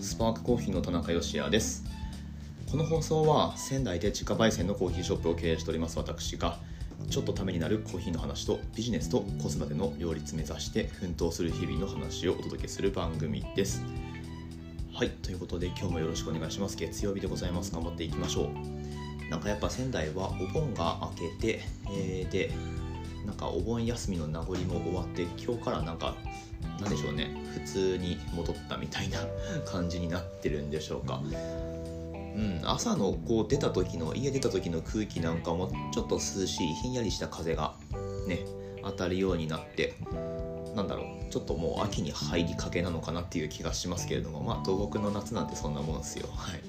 スパークコーヒーの田中芳也です。この放送は仙台で自家焙煎のコーヒーショップを経営しております私がちょっとためになるコーヒーの話とビジネスと子育ての両立目指して奮闘する日々の話をお届けする番組です。はいということで今日もよろしくお願いします。月曜日でございます。頑張っていきましょう。なんかやっぱ仙台はお盆が明けて、えー、でなんかお盆休みの名残も終わって今日からなんかなんでしょうね普通に戻ったみたいな感じになってるんでしょうか。うん、朝のこう出た時の家出た時の空気なんかもちょっと涼しいひんやりした風がね当たるようになってなんだろうちょっともう秋に入りかけなのかなっていう気がしますけれどもまあ東北の夏なんてそんなもんですよ。はい。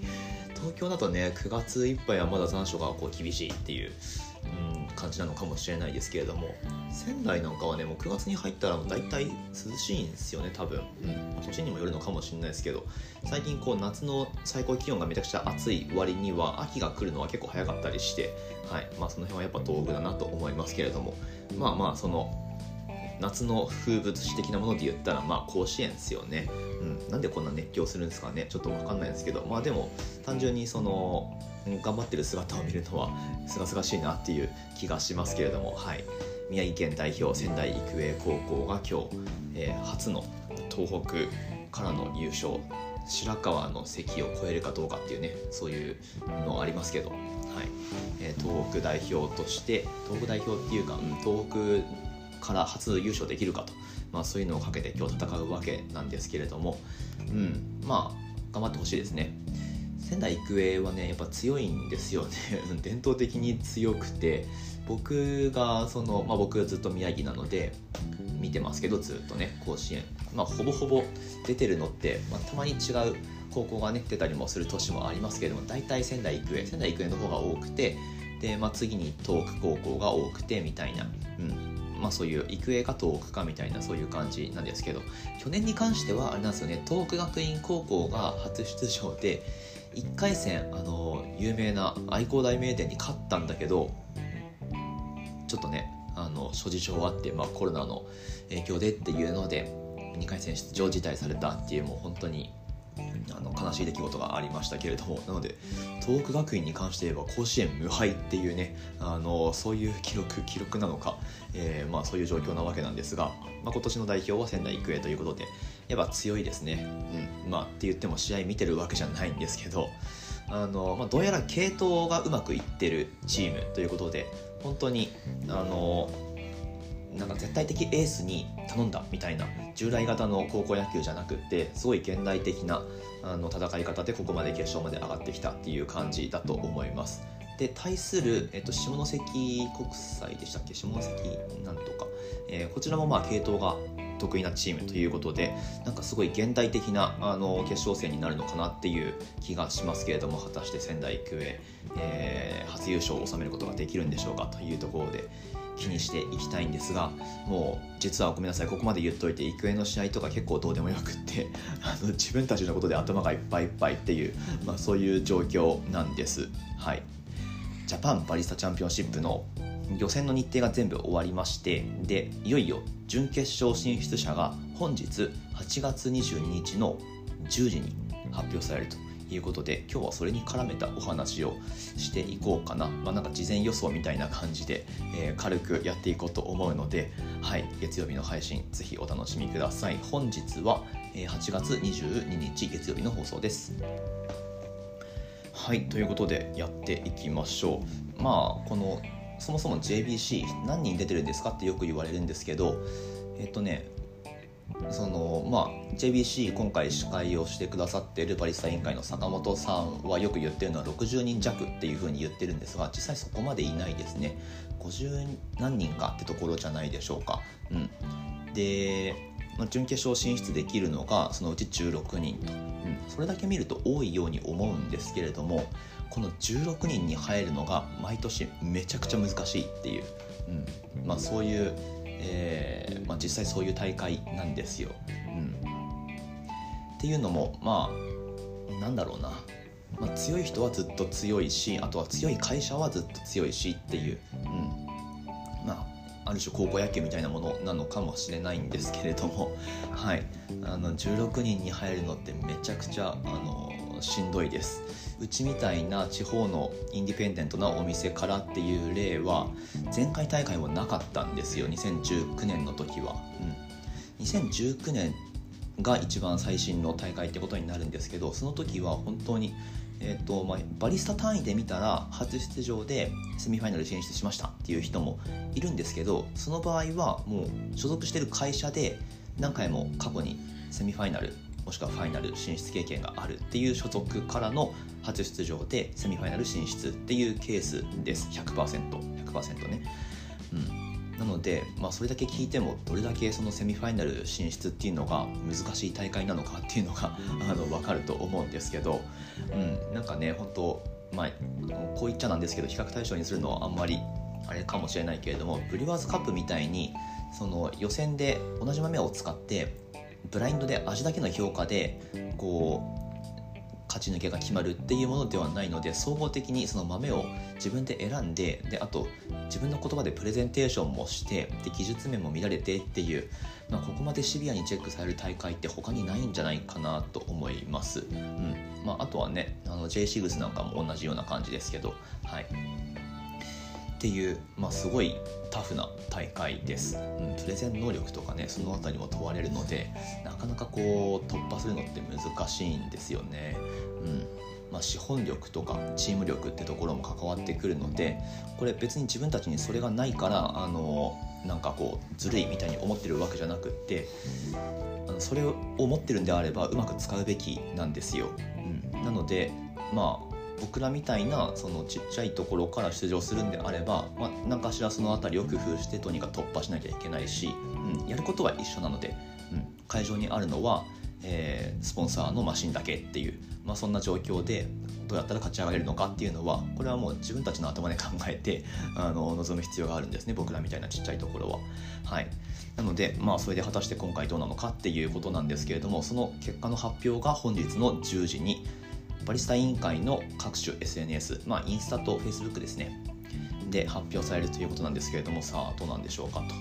東京だとね9月いっぱいはまだ残暑がこう厳しいっていう、感じなのかもしれないですけれども仙台なんかはねもう9月に入ったら大体涼しいんですよね多分、うん、にもよるのかもしれないですけど最近こう夏の最高気温がめちゃくちゃ暑い割には秋が来るのは結構早かったりして、はい。まあ、その辺はやっぱ東北だなと思いますけれども。まあまあその夏の風物詩的なもので言ったらまあ甲子園ですよね、うん、なんでこんな熱狂するんですかね。ちょっと分かんないですけど。まあでも単純にその頑張ってる姿を見るのはすがすがしいなっていう気がしますけれども。はい。宮城県代表仙台育英高校が今日、えー、初の東北からの優勝白河の関を超えるかどうかっていうねそういうのありますけど、はい。えー、東北代表として東北代表っていうか、うん、東北から初優勝できるかと、まあ、そういうのをかけて今日戦うわけなんですけれども、うん、まあ頑張ってほしいですね。仙台育英はねやっぱ強いんですよね。伝統的に強くて。僕がその、まあ、僕ずっと宮城なので見てますけどずっとね甲子園、まあ、ほぼほぼ出てるのって、まあ、たまに違う高校がね出たりもする年もありますけれども大体仙台育英。仙台育英の方が多くてで、まあ、次に東北高校が多くてみたいな、うん。まあ、そういう育英か東北かみたいなそういう感じなんですけど去年に関してはあれなんですよね。東北学院高校が初出場で1回戦あの有名な愛工大名電に勝ったんだけどちょっとねあの諸事情あって、まあ、コロナの影響でっていうので2回戦出場辞退されたっていうもう本当にあの悲しい出来事がありましたけれどもなので東北学院に関して言えば甲子園無敗っていうねあのそういう記録記録なのか、えー、まあ、そういう状況なわけなんですが、まあ、今年の代表は仙台育英ということでやっぱ強いですね、うん。まあ、って言っても試合見てるわけじゃないんですけどあの、まあ、どうやら系統がうまくいってるチームということで本当にあのなんか絶対的エースに頼んだみたいな従来型の高校野球じゃなくってすごい現代的なあの戦い方でここまで決勝まで上がってきたっていう感じだと思います。で対する、えっと、下関国際でしたっけ？下関なんとか、えー、こちらもまあ系統が得意なチームということでなんかすごい現代的なあの決勝戦になるのかなっていう気がしますけれども果たして仙台育英えー、初優勝を収めることができるんでしょうかというところで。気にしていきたいんですがもう実はごめんなさいここまで言っといて育英の試合とか結構どうでもよくって あの自分たちのことで頭がいっぱいいっぱいっていう、まあ、そういう状況なんです。はいジャパンバリスタチャンピオンシップの予選の日程が全部終わりましてでいよいよ準決勝進出者が本日8月22日の10時に発表されるということで今日はそれに絡めたお話をしていこうかな、まあ、なんか事前予想みたいな感じで、えー、軽くやっていこうと思うので、はい、月曜日の配信ぜひお楽しみください。本日は8月22日月曜日の放送です。はいということでやっていきましょう。まあこのそもそも JBC 何人出てるんですかってよく言われるんですけどえっとねそのまあ JBC 今回司会をしてくださっているバリスタ委員会の坂本さんはよく言ってるのは60人弱っていうふうに言ってるんですが実際そこまでいないですね。50何人かってところじゃないでしょうか、うん、で、まあ、準決勝進出できるのがそのうち16人と、うん、それだけ見ると多いように思うんですけれどもこの16人に入るのが毎年めちゃくちゃ難しいっていう、うん。まあ、そういうえー、まあ、実際そういう大会なんですよ。うん、っていうのもまあなんだろうな、まあ、強い人はずっと強いしあとは強い会社はずっと強いしっていう、うん、まあある種高校野球みたいなものなのかもしれないんですけれども、はい、あの16人に入るのってめちゃくちゃあのしんどいです。うちみたいな地方のインディペンデントなお店からっていう例は前回大会もなかったんですよ。2019年の時は、うん、2019年が一番最新の大会ってことになるんですけどその時は本当にえーとまあ、バリスタ単位で見たら初出場でセミファイナル進出しましたっていう人もいるんですけどその場合はもう所属してる会社で何回も過去にセミファイナルもしくはファイナル進出経験があるっていう所属からの初出場でセミファイナル進出っていうケースです。100%100% 100%ね、うん。なので、まあ、それだけ聞いてもどれだけそのセミファイナル進出っていうのが難しい大会なのかっていうのが あの分かると思うんですけど、うん、なんかね本当まあこう言っちゃなんですけど比較対象にするのはあんまりあれかもしれないけれどもブリュワーズカップみたいにその予選で同じ豆を使ってブラインドで味だけの評価でこう勝ち抜けが決まるっていうものではないので総合的にその豆を自分で選んでであと自分の言葉でプレゼンテーションもしてで技術面も見られてっていう、まあ、ここまでシビアにチェックされる大会って他にないんじゃないかなと思います、うん。まあ、あとはねあの J シグスなんかも同じような感じですけどはい。っていう、まあ、すごいタフな大会です、うん、プレゼン能力とかねその辺りも問われるのでなかなかこう突破するのって難しいんですよね、うん。まあ、資本力とかチーム力ってところも関わってくるのでこれ別に自分たちにそれがないからあのなんかこうずるいみたいに思ってるわけじゃなくってあのそれを思ってるんであればうまく使うべきなんですよ、うん、なのでまあ僕らみたいなそのちっちゃいところから出場するんであれば、まあ、何かしらその辺りを工夫してとにかく突破しなきゃいけないし、うん、やることは一緒なので、うん、会場にあるのは、えー、スポンサーのマシンだけっていう、まあ、そんな状況でどうやったら勝ち上がれるのかっていうのはこれはもう自分たちの頭で考えてあの望む必要があるんですね僕らみたいなちっちゃいところは。はい、なのでまあそれで果たして今回どうなのかっていうことなんですけれどもその結果の発表が本日の10時にバリスタ委員会の各種 SNS、まあ、インスタとフェイスブックですね。で発表されるということなんですけれどもさあどうなんでしょうかと、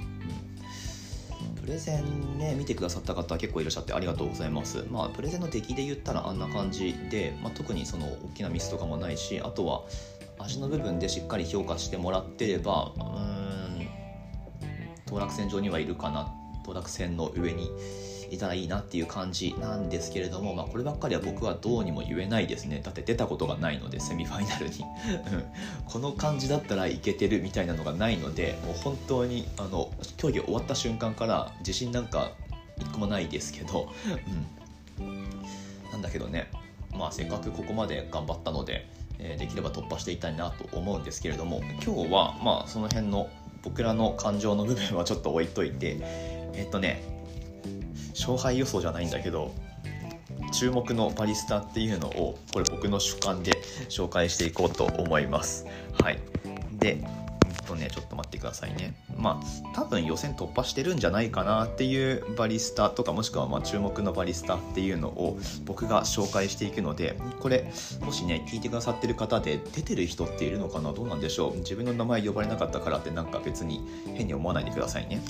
プレゼンね見てくださった方結構いらっしゃってありがとうございます。まあプレゼンの出来で言ったらあんな感じで、まあ、特にその大きなミスとかもないしあとは味の部分でしっかり評価してもらってればうーん当落線上にはいるかな。当落線の上にいたらいいなっていう感じなんですけれども、まあ、こればっかりは僕はどうにも言えないですね。だって出たことがないのでセミファイナルに。この感じだったらいけてるみたいなのがないのでもう本当にあの競技終わった瞬間から自信なんか一個もないですけど、うん、なんだけどねまあせっかくここまで頑張ったので、えー、できれば突破していきたいなと思うんですけれども今日はまあその辺の僕らの感情の部分はちょっと置いといてえっとね勝敗予想じゃないんだけど注目のバリスタっていうのをこれ僕の主観で紹介していこうと思います。はい。でとねちょっと待ってくださいね。まあ多分予選突破してるんじゃないかなっていうバリスタとかもしくはま注目のバリスタっていうのを僕が紹介していくのでこれもしね聞いてくださってる方で出てる人っているのかな？どうなんでしょう？自分の名前呼ばれなかったからってなんか別に変に思わないでくださいね。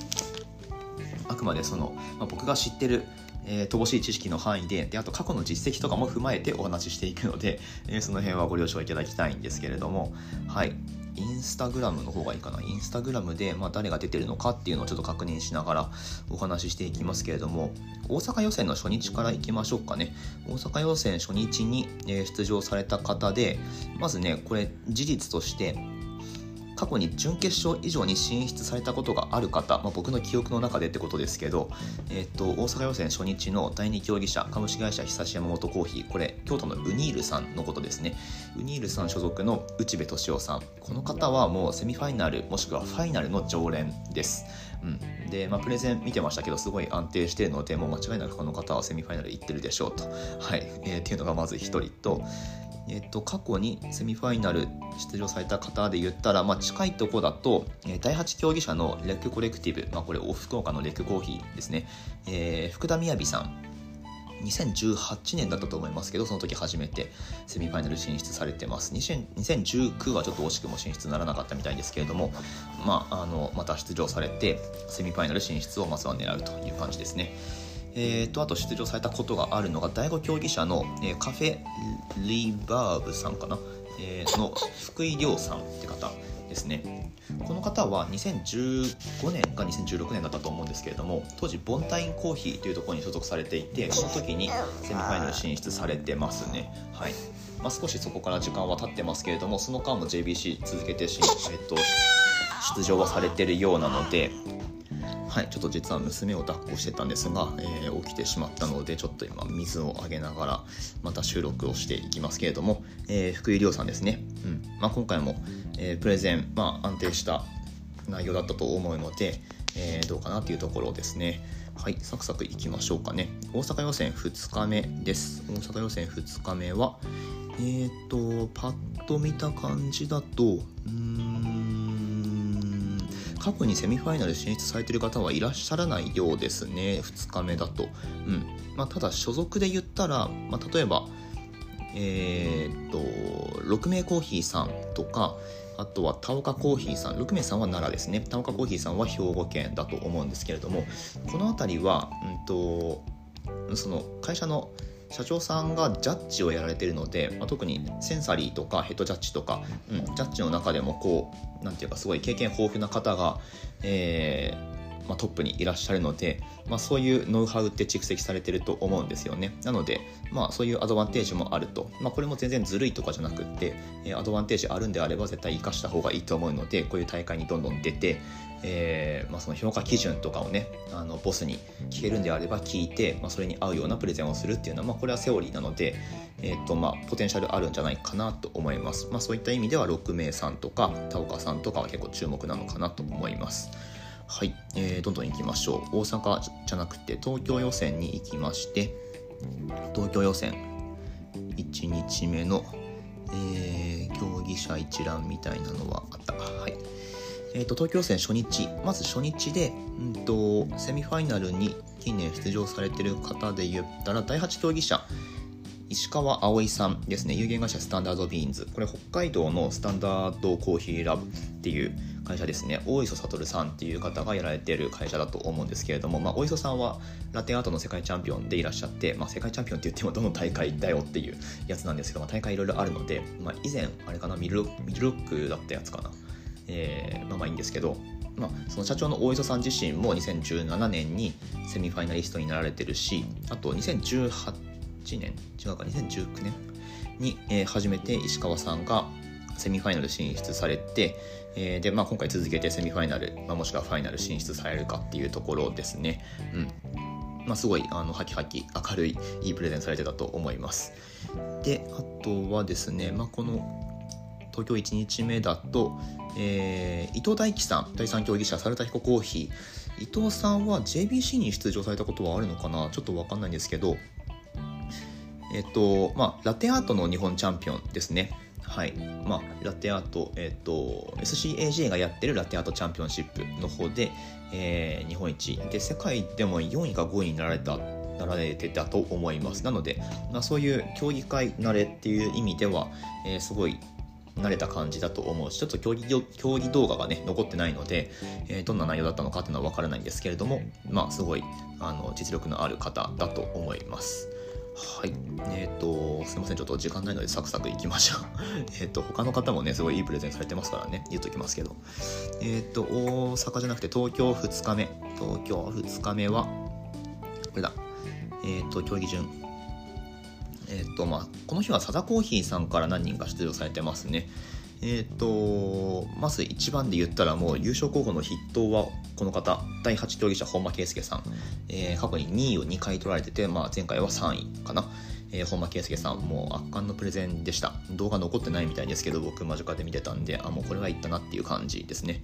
あくまでその、まあ、僕が知ってるえー、乏しい知識の範囲でであと過去の実績とかも踏まえてお話ししていくので、えー、その辺はご了承いただきたいんですけれどもはい。インスタグラムの方がいいかな。インスタグラムで、まあ、誰が出てるのかっていうのをちょっと確認しながらお話ししていきますけれども大阪予選の初日からいきましょうかね。大阪予選初日に、え出場された方でまずねこれ事実として過去に準決勝以上に進出されたことがある方、まあ、僕の記憶の中でってことですけど、えーと、大阪予選初日の第2競技者株式会社久し山本コーヒー。これ京都のウニールさんのことですね。ウニールさん所属の内部敏夫さん。この方はもうセミファイナルもしくはファイナルの常連です、うん、で、まあ、プレゼン見てましたけどすごい安定しているのでもう間違いなくこの方はセミファイナル行ってるでしょうと、はい。えー、っていうのがまず1人とえっと、過去にセミファイナル出場された方で言ったら、まあ、近いとこだと、えー、第8競技者のレックコレクティブ、まあ、これ福岡のレックコーヒーですね、えー、福田雅さん。2018年だったと思いますけどその時初めてセミファイナル進出されてます。2019はちょっと惜しくも進出ならなかったみたいですけれども、まあ、あのまた出場されてセミファイナル進出をまずは狙うという感じですね。えーと、あと出場されたことがあるのが第5競技者の、えー、カフェリバーブさんかな、えー、の福井亮さんって方ですね。この方は2015年か2016年だったと思うんですけれども当時ボンタインコーヒーというところに所属されていてその時にセミファイナル進出されてますね。はい。まあ、少しそこから時間は経ってますけれどもその間も JBC 続けてし、えっと、出場はされてるようなのではい、ちょっと実は娘を抱っこしてたんですが、えー、起きてしまったのでちょっと今水をあげながらまた収録をしていきますけれども、えー、福井亮さんですね、うん。まあ、今回も、えー、プレゼン、まあ、安定した内容だったと思うので、えどうかなというところですね。はいサクサクいきましょうかね。大阪予選2日目です。大阪予選2日目はえっ、とパッと見た感じだとうん過去にセミファイナル進出されてる方はいらっしゃらないようですね。2日目だと、うん。まあ、ただ所属で言ったら、まあ、例えばえー、っと6名コーヒーさんとかあとは田岡コーヒーさん。6名さんは奈良ですね。田岡コーヒーさんは兵庫県だと思うんですけれどもこの辺りは、うんとその会社の社長さんがジャッジをやられてるので、まあ、特にセンサリーとかヘッドジャッジとか、うん、ジャッジの中でもこうなんていうかすごい経験豊富な方が、えーまあ、トップにいらっしゃるので、まあ、そういうノウハウって蓄積されてると思うんですよね。なので、まあ、そういうアドバンテージもあると、まあ、これも全然ずるいとかじゃなくって、えアドバンテージあるんであれば絶対生かした方がいいと思うのでこういう大会にどんどん出て、えーまあ、その評価基準とかをねあのボスに聞けるんであれば聞いて、まあ、それに合うようなプレゼンをするっていうのは、まあ、これはセオリーなので、えーとまあ、ポテンシャルあるんじゃないかなと思います、まあ、そういった意味では6名さんとか田岡さんとかは結構注目なのかなと思います。はい、えー、どんどん行きましょう。大阪じゃなくて東京予選に行きまして東京予選。1日目の、えー、競技者一覧みたいなのはあった。はい。えーと、東京予選初日。まず初日で、うんと、セミファイナルに近年出場されてる方で言ったら第8競技者石川葵さんですね。有限会社スタンダードビーンズ。これ北海道のスタンダードコーヒーラブっていう会社ですね。大磯悟さんっていう方がやられてる会社だと思うんですけれども、まあ、大磯さんはラテンアートの世界チャンピオンでいらっしゃって、まあ、世界チャンピオンって言ってもどの大会だよっていうやつなんですけど、まあ、大会いろいろあるので、まあ、以前あれかなミルロックだったやつかな。えー、まあまあいいんですけど、まあ、その社長の大磯さん自身も2017年にセミファイナリストになられてるしあと2018年違うか2019年に、えー、初めて石川さんがセミファイナル進出されて、えー、で、まあ、今回続けてセミファイナル、まあ、もしくはファイナル進出されるかっていうところですね。うんまあ、すごいあのハキハキ明るいいいプレゼンされてたと思います。であとはですね、まあ、この東京1日目だと、えー、伊藤大樹さん第3競技者サルタヒココーヒー伊藤さんは JBC に出場されたことはあるのかな？ちょっと分かんないんですけどえっとまあラテアートの日本チャンピオンですね。はい。まあ、ラテアート、えっ、と、SCAJ がやってるラテアートチャンピオンシップの方で、えー、日本一。で世界でも4位か5位になられたなられてたと思います。なので、まあ、そういう競技会慣れっていう意味では、えー、すごい慣れた感じだと思うしちょっと競技競技動画がね残ってないので、えー、どんな内容だったのかっていうのは分からないんですけれどもまあすごいあの実力のある方だと思います。はい。えっ、ー、と、すいません。ちょっと時間ないのでサクサクいきましょう。えっと、他の方もね、すごいいいプレゼンされてますからね、言っときますけど。えっ、ー、と、大阪じゃなくて東京2日目。東京2日目は、これだ。えっ、ー、と、競技順えっ、とまあ、この日はサダコーヒーさんから何人か出場されてますね。えっ、ー、とまず1番で言ったらもう優勝候補の筆頭はこの方第8競技者本間圭佑さん、えー、過去に2位を2回取られてて、まあ、前回は3位かな、えー、本間圭佑さんもう圧巻のプレゼンでした。動画残ってないみたいですけど僕間近で見てたんであもうこれはいったなっていう感じですね。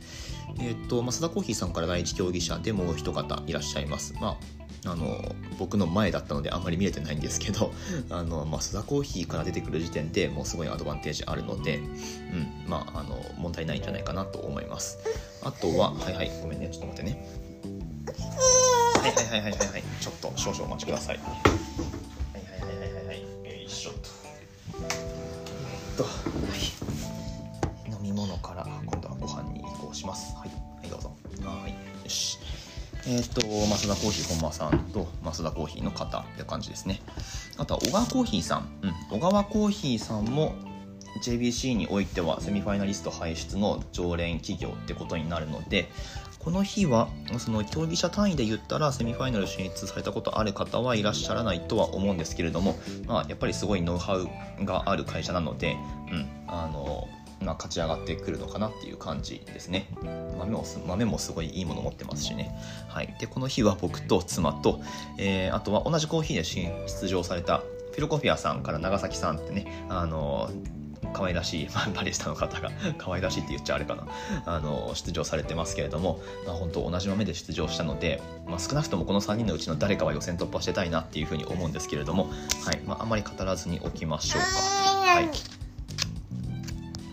えっ、と、まあ、サダコーヒーさんから第1競技者でもう一方いらっしゃいます。まああの僕の前だったのであんまり見れてないんですけど あの、まあ、須田コーヒーから出てくる時点でもうすごいアドバンテージあるので、うんまあ、あの問題ないんじゃないかなと思います。あとははいはいごめんねちょっと待ってね。はいはいはいはいはいちょっと少々お待ちください。えっ、と、増田コーヒー本間さんと増田コーヒーの方って感じですね。あとは小川コーヒーさん。うん。小川コーヒーさんも JBC においてはセミファイナリスト輩出の常連企業ってことになるので、この日はその競技者単位で言ったらセミファイナル進出されたことある方はいらっしゃらないとは思うんですけれども、まあ、やっぱりすごいノウハウがある会社なので、うんあのまあ、勝ち上がってくるのかなっていう感じですね。豆も豆もすごいいいもの持ってますしね、はい、でこの日は僕と妻と、えー、あとは同じコーヒーで出場されたフィロコフィアさんから長崎さんってねあの可愛らしい、バリスタの方が 可愛らしいって言っちゃあれかな。あの出場されてますけれども、まあ、本当同じ豆で出場したので、まあ、少なくともこの3人のうちの誰かは予選突破してたいなっていうふうに思うんですけれども、はい。まあ、あまり語らずにおきましょうか。はい、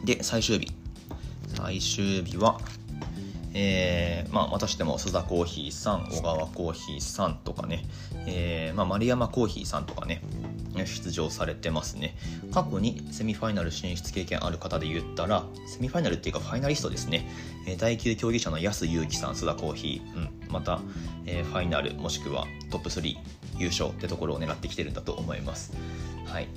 で最終日。最終日はえーまあ、またしても須田コーヒーさん小川コーヒーさんとかね、えーまあ、丸山コーヒーさんとかね出場されてますね。過去にセミファイナル進出経験ある方で言ったらセミファイナルっていうかファイナリストですね。え第9競技者の安祐樹さん須田コーヒー、うん、また、えー、ファイナルもしくはトップ3優勝ってところを狙ってきてるんだと思います。はい。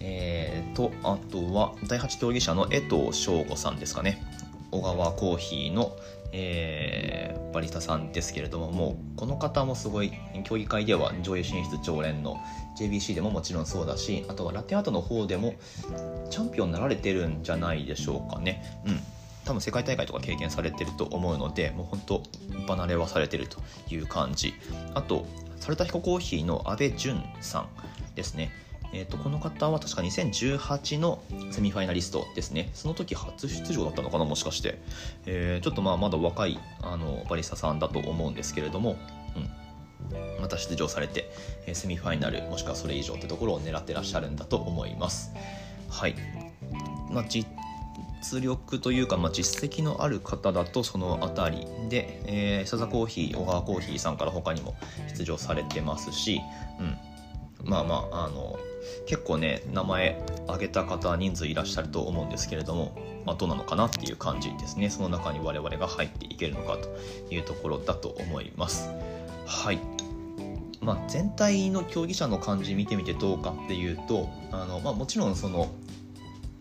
えーと、あとは第8競技者の江藤翔吾さんですかね。小川コーヒーの、えー、バリスタさんですけれどももうこの方もすごい競技会では上位進出常連の JBC でももちろんそうだしあとはラテアートの方でもチャンピオンになられてるんじゃないでしょうかね。うん。多分世界大会とか経験されてると思うのでもう本当離れはされてるという感じ。あとサルタヒココーヒーの阿部淳さんですね。えーと、この方は確か2018のセミファイナリストですね。その時初出場だったのかなもしかして、えー、ちょっとまあまだ若いあのバリスタさんだと思うんですけれども、うん、また出場されて、えー、セミファイナルもしくはそれ以上ってところを狙ってらっしゃるんだと思います。はい、まあ、実力というか、まあ、実績のある方だとその辺りで、えー、サザコーヒー小川コーヒーさんから他にも出場されてますし、うん、まあまああの結構ね名前挙げた方人数いらっしゃると思うんですけれども、まあ、どうなのかなっていう感じですね。その中に我々が入っていけるのかというところだと思います。はい。まあ、全体の競技者の感じ見てみてどうかっていうとあの、まあ、もちろんその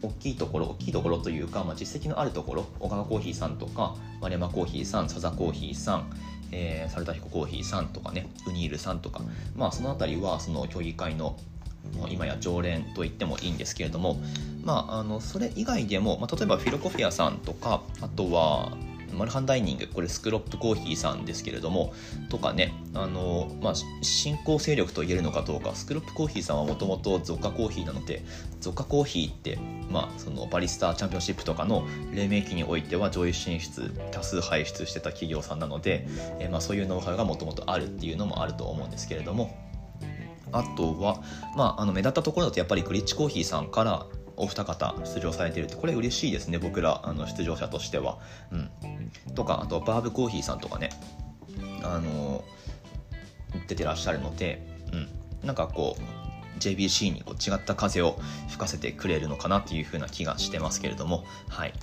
大きいところ大きいところというか、まあ、実績のあるところ小川コーヒーさんとか丸山コーヒーさんサザコーヒーさんえー、サルタヒココーヒーさんとかねウニールさんとか、まあ、その辺りはその競技会の今や常連と言ってもいいんですけれども、まあ、あのそれ以外でも、まあ、例えばフィロコフィアさんとかあとはマルハンダイニングこれスクロップコーヒーさんですけれどもとかねあの、まあ、新興勢力と言えるのかどうか。スクロップコーヒーさんはもともとゾッカコーヒーなのでゾッカコーヒーって、まあ、そのバリスタチャンピオンシップとかの黎明期においては上位進出多数輩出してた企業さんなので、えまあ、そういうノウハウがもともとあるっていうのもあると思うんですけれども。あとは、まあ、あの目立ったところだとやっぱりグリッチコーヒーさんからお二方出場されてるってこれ嬉しいですね僕らあの出場者としては。うん、とかあとバーブコーヒーさんとかねあの出てらっしゃるので、うん、なんかこう JBC にこう違った風を吹かせてくれるのかなっていう風な気がしてますけれどもはい。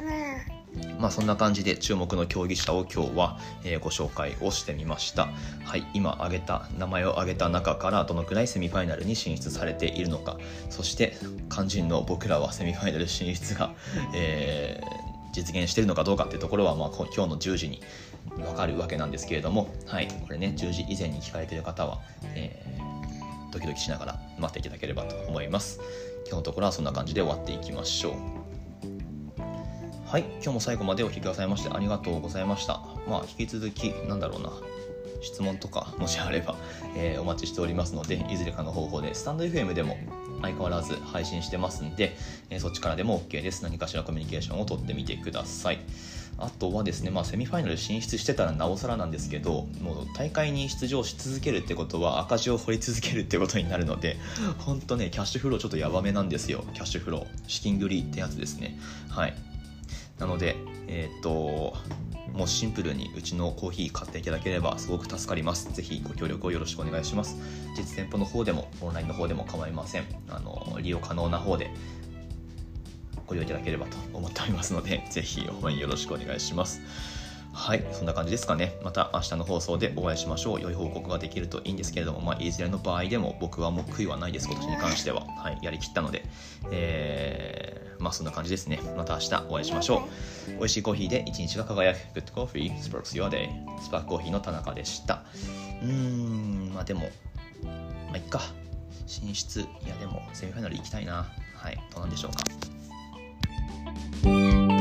まあそんな感じで注目の競技者を今日は、え、ご紹介をしてみました。はい、今挙げた名前を挙げた中からどのくらいセミファイナルに進出されているのか、そして肝心の僕らはセミファイナル進出が、えー、実現しているのかどうかっていうところは、まあ、今日の10時に分かるわけなんですけれども、はい、これね10時以前に聞かれている方は、えー、ドキドキしながら待っていただければと思います。今日のところはそんな感じで終わっていきましょう。はい、今日も最後までお聴きくださいましてありがとうございました。まあ、引き続き、なんだろうな、質問とかもしあれば、えー、お待ちしておりますので、いずれかの方法で、スタンド FM でも相変わらず配信してますんで、えー、そっちからでも OK です。何かしらコミュニケーションをとってみてください。あとはですね、まあ、セミファイナル進出してたらなおさらなんですけど、もう大会に出場し続けるってことは赤字を掘り続けるってことになるので、本当ね、キャッシュフローちょっとやばめなんですよ。キャッシュフロー。資金繰りってやつですね。はい。なので、えー、っと、もうシンプルにうちのコーヒー買っていただければすごく助かります。ぜひご協力をよろしくお願いします。実店舗の方でもオンラインの方でも構いません。あの利用可能な方でご利用いただければと思っておりますので、ぜひ応援よろしくお願いします。はいそんな感じですかねまた明日の放送でお会いしましょう良い報告ができるといいんですけれども、まあ、いずれの場合でも僕はもう悔いはないです今年に関しては、はい、やりきったので、えー、まあそんな感じですね。また明日お会いしましょう。美味しいコーヒーで一日が輝く。Good Coffee Sparks Your Day. スパークコーヒーの田中でした。うーん。まあでもまあいっか。進出。いやでもセミファイナル行きたいな。はい。どうなんでしょうか